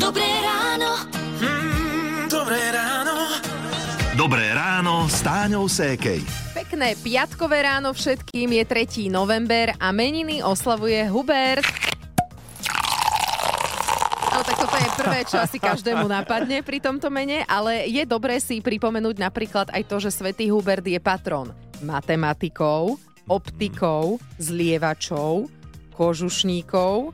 Dobré ráno. Dobré ráno. Dobré ráno s Táňou Sékej. Pekné piatkové ráno všetkým, je 3. november a meniny oslavuje Hubert. No tak toto je prvé, čo asi každému napadne pri tomto mene, ale je dobré si pripomenúť napríklad aj to, že svätý Hubert je patron matematikou, optikou, zlievačov, kožušníkov,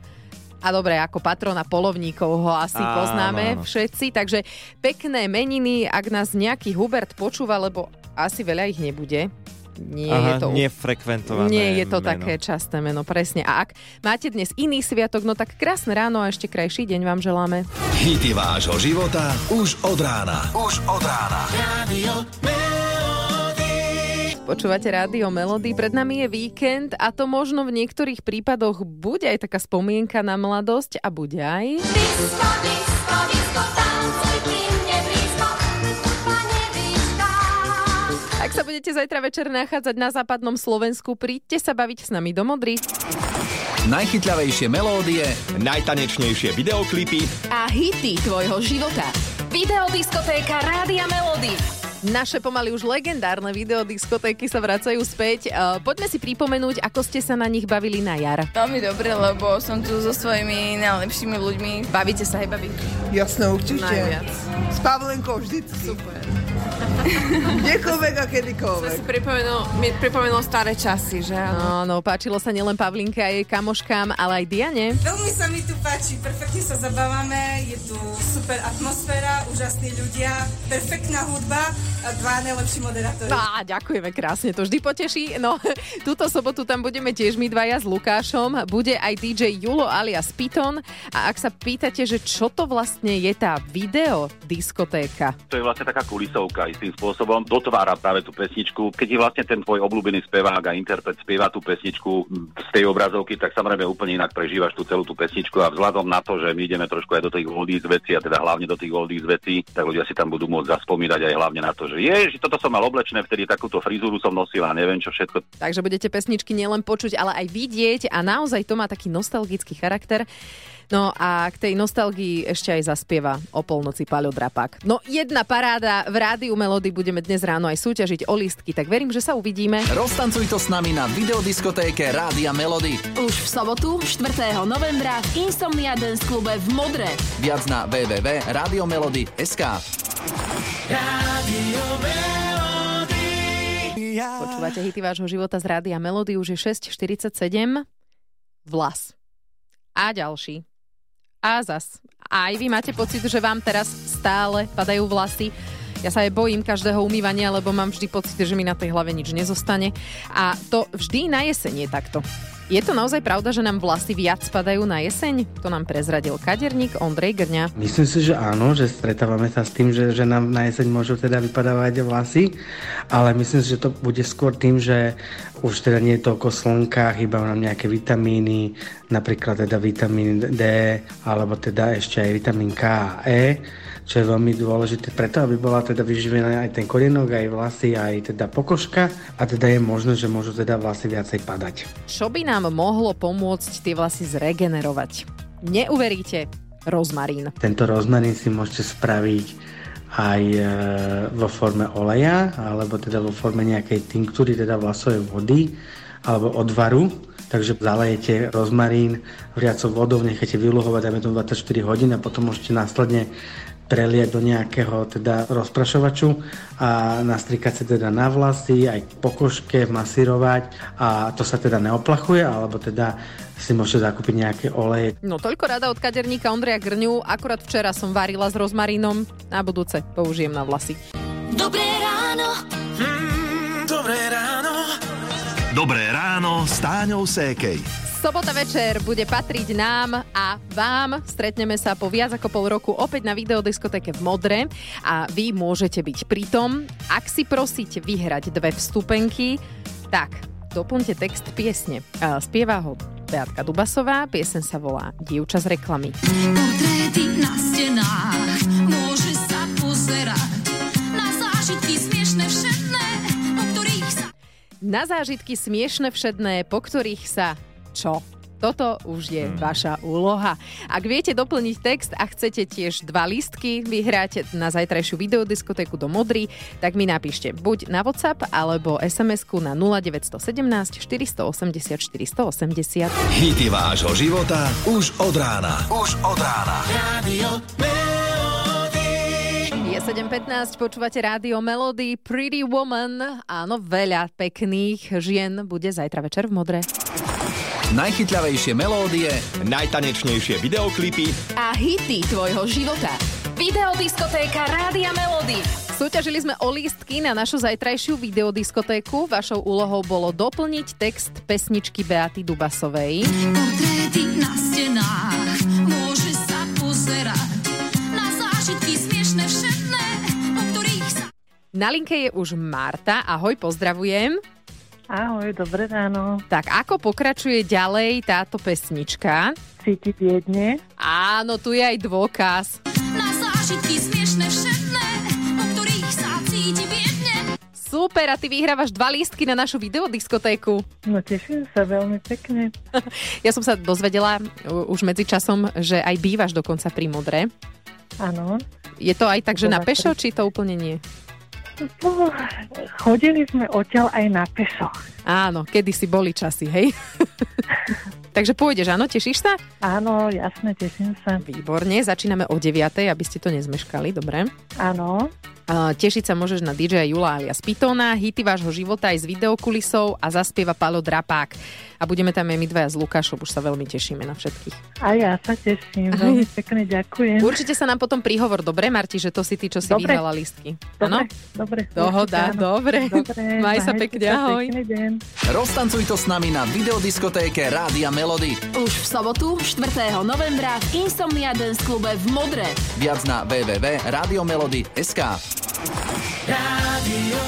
a dobre, ako patrona polovníkov ho asi Áno, poznáme áno. všetci, takže pekné meniny, ak nás nejaký Hubert počúva, lebo asi veľa ich nebude. Nie je Aha, to nefrekventované nie je to meno. také časté meno, presne. A ak máte dnes iný sviatok, no tak krásne ráno a ešte krajší deň vám želáme. Hity vášho života už od rána. Už od rána. Radio Počúvate rádio Melody, pred nami je víkend a to možno v niektorých prípadoch bude aj taká spomienka na mladosť a bude aj... Disco, disco, disco, tancuj mne blízko. Ak sa budete zajtra večer nachádzať na západnom Slovensku, príďte sa baviť s nami do Modry. Najchytľavejšie melódie najtanečnejšie videoklipy a hity tvojho života. Videodiscotéka Rádia Melody. Naše pomaly už legendárne videodiskotéky sa vracajú späť. Uh, poďme si pripomenúť, ako ste sa na nich bavili na jar. Veľmi dobre, lebo som tu so svojimi najlepšími ľuďmi. Bavíte sa aj baví? Jasné, určite. Najviac. S Pavlenkou vždy. Super. Kdekoľvek a kedykoľvek. Pripomenul, mi pripomenul staré časy, že áno. Áno, páčilo sa nielen Pavlinke a jej kamoškám, ale aj Diane. Veľmi sa mi tu páči, perfektne sa zabávame, je tu super atmosféra, úžasní ľudia, perfektná hudba a dva najlepší moderátori. Á, ďakujeme krásne, to vždy poteší. No, túto sobotu tam budeme tiež my dvaja s Lukášom. Bude aj DJ Julo alias Piton. A ak sa pýtate, že čo to vlastne je tá videodiskotéka, To je vlastne taká kulisovka istým spôsobom. Dotvára práve tú pesničku. Keď je vlastne ten tvoj obľúbený spevák a interpret spieva tú pesničku z tej obrazovky, tak samozrejme úplne inak prežívaš tú celú tú pesničku a vzhľadom na to, že my ideme trošku aj do tých oldies vecí a teda hlavne do tých oldies vecí, tak ľudia si tam budú môcť zaspomínať aj hlavne na to, že je, že toto som mal oblečené, vtedy takúto frizúru som nosila, neviem čo všetko. Takže budete pesničky nielen počuť, ale aj vidieť a naozaj to má taký nostalgický charakter. No a k tej nostalgii ešte aj zaspieva o polnoci Paľo Drapák. No jedna paráda, v rádiu Melody budeme dnes ráno aj súťažiť o lístky, tak verím, že sa uvidíme. Roztancuj to s nami na videodiskotéke Rádia Melody. Už v sobotu, 4. novembra v Insomnia Dance klube v Modre. Viac na www.radiomelody.sk Radio Počúvate hity vášho života z rádia Melody, už je 6.47. Vlas. A ďalší. A zas. Aj vy máte pocit, že vám teraz stále padajú vlasy. Ja sa aj bojím každého umývania, lebo mám vždy pocit, že mi na tej hlave nič nezostane. A to vždy na jeseň je takto. Je to naozaj pravda, že nám vlasy viac spadajú na jeseň? To nám prezradil kaderník Ondrej Grňa. Myslím si, že áno, že stretávame sa s tým, že, že nám na jeseň môžu teda vypadávať vlasy, ale myslím si, že to bude skôr tým, že už teda nie je toľko slnka, chýbajú nám nejaké vitamíny, napríklad teda vitamín D, alebo teda ešte aj vitamín K a E, čo je veľmi dôležité preto, aby bola teda vyživená aj ten korienok, aj vlasy, aj teda pokožka a teda je možné, že môžu teda vlasy viacej padať. Čo by nám mohlo pomôcť tie vlasy zregenerovať? Neuveríte, rozmarín. Tento rozmarín si môžete spraviť aj e, vo forme oleja, alebo teda vo forme nejakej tinktúry, teda vlasovej vody, alebo odvaru. Takže zalejete rozmarín vriacou vodou, necháte vyluhovať, dajme tomu 24 hodín a potom môžete následne preliať do nejakého teda rozprašovaču a nastrikať sa teda na vlasy, aj po koške, masírovať a to sa teda neoplachuje, alebo teda si môžete zakúpiť nejaké oleje. No toľko rada od kaderníka Ondreja Grňu. Akurát včera som varila s rozmarínom. Na budúce použijem na vlasy. Dobré ráno. Dobré ráno. Dobré ráno s Táňou Sékej. Sobota večer bude patriť nám a vám. Stretneme sa po viac ako pol roku opäť na videodiskotéke v Modre a vy môžete byť pritom. Ak si prosíte vyhrať dve vstupenky, tak doplňte text piesne. Spieva ho Beatka Dubasová, piesen sa volá Dievča z reklamy. Portréty na stenách, môže sa pozerať na zážitky smiešne všetné, o ktorých sa... Na zážitky smiešne všedné, po ktorých sa čo? Toto už je Hmm. vaša úloha. Ak viete doplniť text a chcete tiež dva lístky vyhrať na zajtrajšiu videodiskotéku do Modry, tak mi napíšte buď na WhatsApp alebo SMS-ku na 0917 480 480. Hity vášho života už od rána. Už od rána. Radio Je 7.15, počúvate rádio Melody Pretty Woman. Áno, veľa pekných žien bude zajtra večer v Modre. Najchytľavejšie melódie, Najtanečnejšie videoklipy A hity tvojho života. Videodiskotéka Rádia Melody. Súťažili sme o lístky na našu zajtrajšiu videodiskotéku. Vašou úlohou bolo doplniť text pesničky Beaty Dubasovej. Portréty na stenách, môže sa pozerať na zážitky smiešne všetné, o ktorých sa... Na linke je už Marta. Ahoj, pozdravujem. Ahoj, dobré ráno. Tak ako pokračuje ďalej táto pesnička? Cítiť jedne. Áno, tu je aj dôkaz. Na zážitky smiešne všetné, o ktorých sa cíti biedne. Super, a ty vyhrávaš dva lístky na našu videodiskotéku. No teším sa veľmi pekne. Ja som sa dozvedela už medzi časom, že aj bývaš dokonca pri Modre. Áno. Je to aj tak, že na pešo, či to úplne nie? Chodili sme odtiaľ aj na pešo. Áno, kedysi boli časy, hej? Takže pôjdeš, áno, tešíš sa? Áno, jasne, teším sa. Výborne, začíname o 9, aby ste to nezmeškali, dobre? Áno. Uh, tešiť sa môžeš na DJ Jula alias Pitona, hity vášho života aj s videokulisou a zaspieva Palo Drapák. A budeme tam aj my dvaja s Lukášom, už sa veľmi tešíme na všetkých. A ja sa teším, veľmi pekne ďakujem. Určite sa nám potom príhovor, dobre Marti, že to si ty, čo si Dobre. vyhrala listky. Dobre, dobre. Dohoda, určite áno. dobre. Dobre, Maj sa pekne, ahoj. Pekný deň. Roztancuj to s nami na videodiskotéke Rádia Melody. Už v sobotu, 4. novembra v Insomnia Dance klube v Modre. Viac na www.radiomelody.sk Radio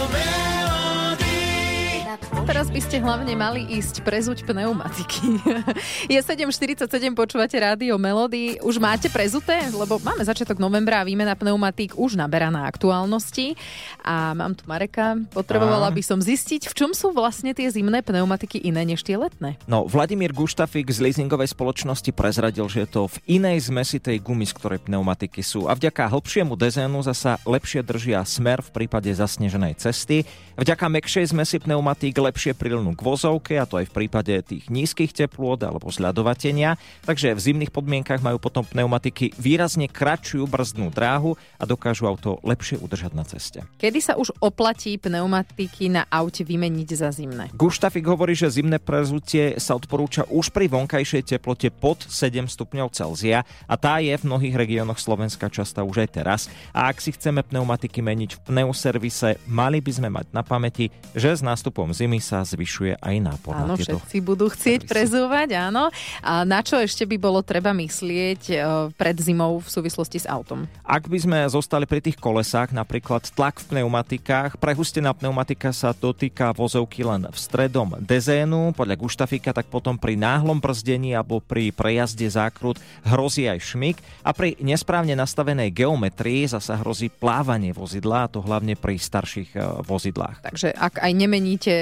Teraz by ste hlavne mali ísť prezuť pneumatiky. Je 7.47, počúvate rádio Melody. Už máte prezuté? Lebo máme začiatok novembra a výmena pneumatík už naberá na aktuálnosti. A mám tu Mareka. Potrebovala by som zistiť, v čom sú vlastne tie zimné pneumatiky iné než tie letné. No, Vladimír Guštafik z leasingovej spoločnosti prezradil, že je to v inej zmesi tej gumy, z ktorej pneumatiky sú. A vďaka hĺbšiemu dezénu zasa lepšie držia smer v prípade zasneženej cesty. Vďaka mekšej zmesi pneumatík lepšie prilnú k vozovke, a to aj v prípade tých nízkych teplôt alebo zľadovatenia. Takže v zimných podmienkach majú potom pneumatiky výrazne kratšiu brzdnú dráhu a dokážu auto lepšie udržať na ceste. Kedy sa už oplatí pneumatiky na aute vymeniť za zimné? Guštafik hovorí, že zimné prezutie sa odporúča už pri vonkajšej teplote pod 7 stupňov Celzia a tá je v mnohých regiónoch Slovenska častá už aj teraz. A ak si chceme pneumatiky meniť v pneuservise, mali by sme mať na pamäti, že s nástupom zimy sa zvyšuje aj nápor Áno, na tieto všetci budú chcieť prezúvať, áno. A na čo ešte by bolo treba myslieť e, pred zimou v súvislosti s autom? Ak by sme zostali pri tých kolesách, napríklad tlak v pneumatikách, prehustená pneumatika sa dotýka vozovky len v stredom dezénu, podľa Guštafika, tak potom pri náhlom brzdení alebo pri prejazde zákrut hrozí aj šmik a pri nesprávne nastavenej geometrii zasa hrozí plávanie vozidla, a to hlavne pri starších e, vozidlách. Takže ak aj nemeníte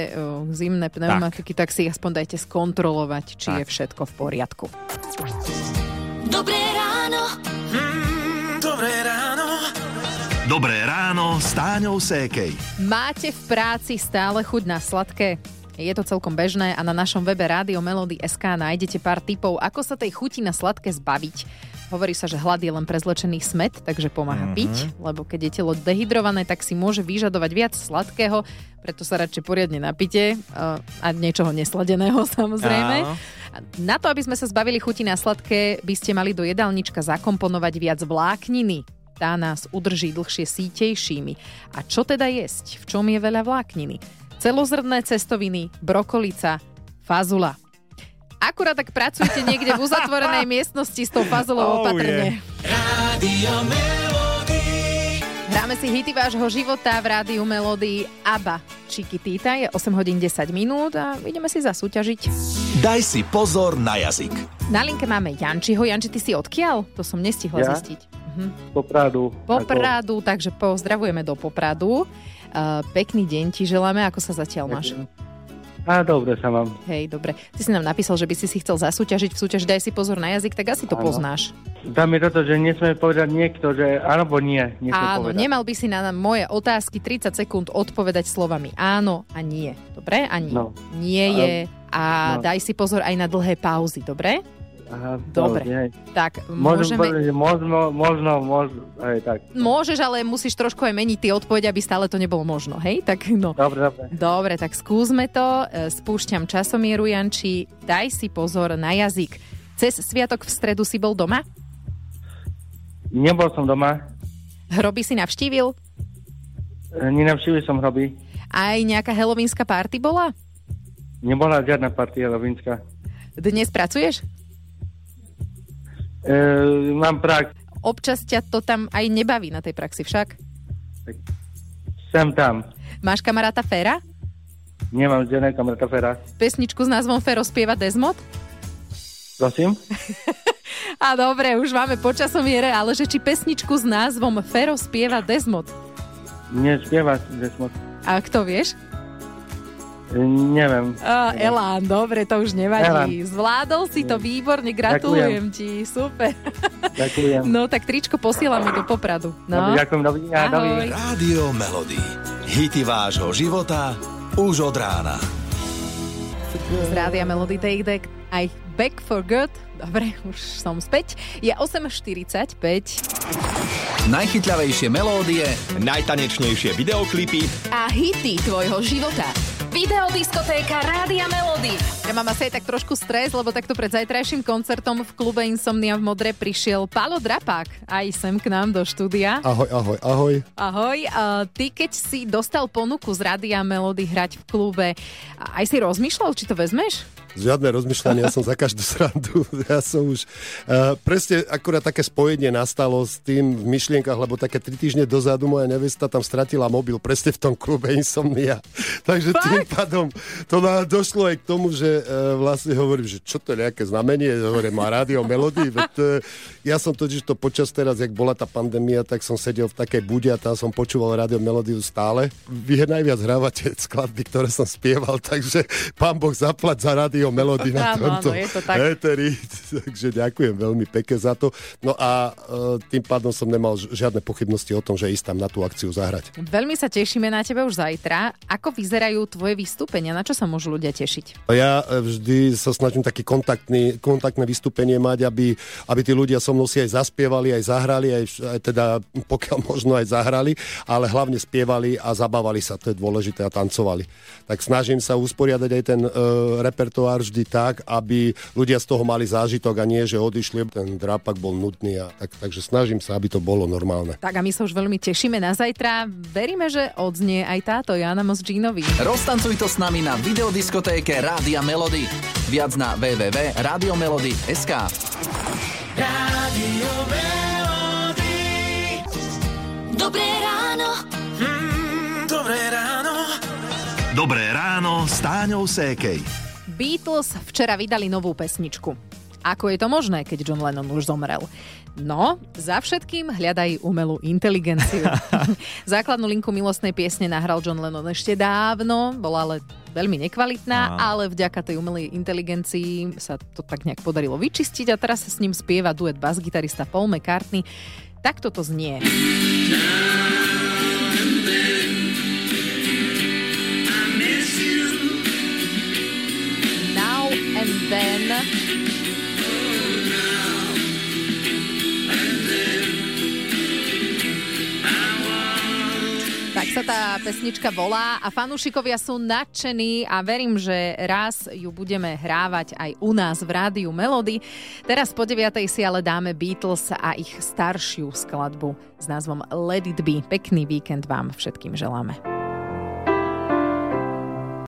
zimné pneumatiky, tak, tak si aspoň dajte skontrolovať, či Tak. je všetko v poriadku. Dobré ráno. Mm, Dobré ráno. Dobré ráno s Táňou Sékej. Máte v práci stále chuť na sladké? Je to celkom bežné a na našom webe Rádio Melody SK nájdete pár tipov, ako sa tej chuti na sladké zbaviť. Hovorí sa, že hlad je len prezlečený smet, takže pomáha Mhm. piť, lebo keď je telo dehydrované, tak si môže vyžadovať viac sladkého, preto sa radšej poriadne napite uh, a niečoho nesladeného samozrejme. Áno. Na to, aby sme sa zbavili chuti na sladké, by ste mali do jedálnička zakomponovať viac vlákniny. Tá nás udrží dlhšie sítejšími. A čo teda jesť? V čom je veľa vlákniny? Celozrné cestoviny, brokolica, fazula. Akurát tak pracujete niekde v uzatvorenej miestnosti s tou fazulou Oh, opatrne. Radio Hráme si hity vášho života v rádiu Melódii ABBA. Chiquitita je 8 hodín 10 minút a ideme si zasúťažiť. Daj si pozor na jazyk. Na linke máme Jančiho. Janči, ty si odkiaľ? To som nestihla Ja? zistiť. Mhm. Popradu. Popradu, takže pozdravujeme do Popradu. Uh, pekný deň ti želáme, ako sa zatiaľ máš? A dobre sa mám. Hej, dobre. Ty si nám napísal, že by si si chcel zasúťažiť v súťaži Daj si pozor na jazyk, tak asi to Áno. poznáš. Dá mi toto, že nesmie povedať niekto, že alebo nie. Áno, povedať. nemal by si na moje otázky 30 sekúnd odpovedať slovami áno a nie. Dobre? A nie. No. Nie je a no. daj si pozor aj na dlhé pauzy, dobre? Aha, Dobre. hej. Tak Môžem môžeme... povedať, možno, možno, možno, hej, tak. Môžeš, ale musíš trošku aj meniť tie odpovede, aby stále to nebolo možno, hej? Tak no. Dobre, dobre. Dobre, tak skúsme to. E, Spúšťam časomieru, Janči. Daj si pozor na jazyk. Cez sviatok v stredu si bol doma? Nebol som doma, Hroby si navštívil? e, nenavštívil som hroby. Aj nejaká helovínská party bola? Nebola žiadna partia Lovinská. Dnes pracuješ? E, mám prax, Občas ťa to tam aj nebaví na tej praxi však. sem tam. Máš kamaráta Fera? Nemám žiadne kamaráta Fera. Pesničku s názvom Fero spieva Desmod? Prosím? A dobre, už máme počasomiere, ale že či pesničku s názvom Fero spieva Desmod? Nie, spieva Desmod. A kto vieš? Neviem. A, Elán, dobre, to už nevadí. Elán. Zvládol si to výborne, gratulujem ti, super. Ďakujem. No tak tričko posielame do Popradu. No. Dobre, ďakujem, dovidenia. Ahoj. dovidenia. Rádio Melody. Hity vášho života už od rána. Z Rádia Melody Take Deck aj Back for Good. Dobre, už som späť. Je 8.45. Najchytľavejšie melódie Najtanečnejšie videoklipy A hity tvojho života. Videodiskotéka Rádia Melody. Ja mám asi aj tak trošku stres, lebo takto pred zajtrajším koncertom v klube Insomnia v Modre prišiel Palo Drapák aj sem k nám do štúdia. Ahoj, ahoj, ahoj. Ahoj, a ty keď si dostal ponuku z Rádia Melody hrať v klube, aj si rozmýšľal, či to vezmeš? Žiadne rozmýšľanie, ja som za každú srandu. Ja som už... Uh, presne akurát také spojenie nastalo s tým v myšlienkach, lebo také tri týždne dozadu moja nevesta tam stratila mobil presne v tom klube Insomnia. Takže tým pádom to na, došlo aj k tomu, že uh, vlastne hovorím, že čo to je nejaké znamenie, hovorím, má rádio. Veď, uh, ja som totiž to počas teraz, jak bola tá pandémia, tak som sedel v takej bude a tam som počúval rádio Melodiu stále. Vy najviac hrávate skladby, ktoré som spieval, takže pán Boh zaplať za rádio Melody na Áno, tomto áno, je to tak. Takže ďakujem veľmi pekne za to. No a uh, tým pádom som nemal žiadne pochybnosti o tom, že ísť tam na tú akciu zahrať. Veľmi sa tešíme na teba už zajtra. Ako vyzerajú tvoje vystúpenia? Na čo sa môžu ľudia tešiť? Ja e, vždy sa snažím taký kontaktný, kontaktné vystúpenie mať, aby, aby tí ľudia so mnou si aj zaspievali, aj zahrali, aj, aj teda pokiaľ možno aj zahrali, ale hlavne spievali a zabávali sa, to je dôležité, a tancovali. Tak snažím sa usporiadať aj ten uh, repertoár vždy tak, aby ľudia z toho mali zážitok a nie, že odišli, ten drápak bol nudný. A tak, takže snažím sa, aby to bolo normálne. Tak a my sa už veľmi tešíme na zajtra. Veríme, že odznie aj táto Jana Mosdžínovi. Roztancuj to s nami na videodiskotéke Rádia Melody. Viac na www.radiomelody.sk Rádio Melody. Dobré ráno. Mm, dobré ráno. Dobré ráno s Táňou Sékej. Beatles včera vydali novú pesničku. Ako je to možné, keď John Lennon už zomrel? No, za všetkým hľadaj umelú inteligenciu. Základnú linku milostnej piesne nahral John Lennon ešte dávno, bola ale veľmi nekvalitná, Áno. ale vďaka tej umelej inteligencii sa to tak nejak podarilo vyčistiť a teraz sa s ním spieva duet bas-gitarista Paul McCartney. Takto to znie. Now then. Tak sa tá pesnička volá a fanúšikovia sú nadšení a verím, že raz ju budeme hrávať aj u nás v rádiu Melody. Teraz po 9. si ale dáme Beatles a ich staršiu skladbu s názvom Let It Be. Pekný víkend vám všetkým želáme.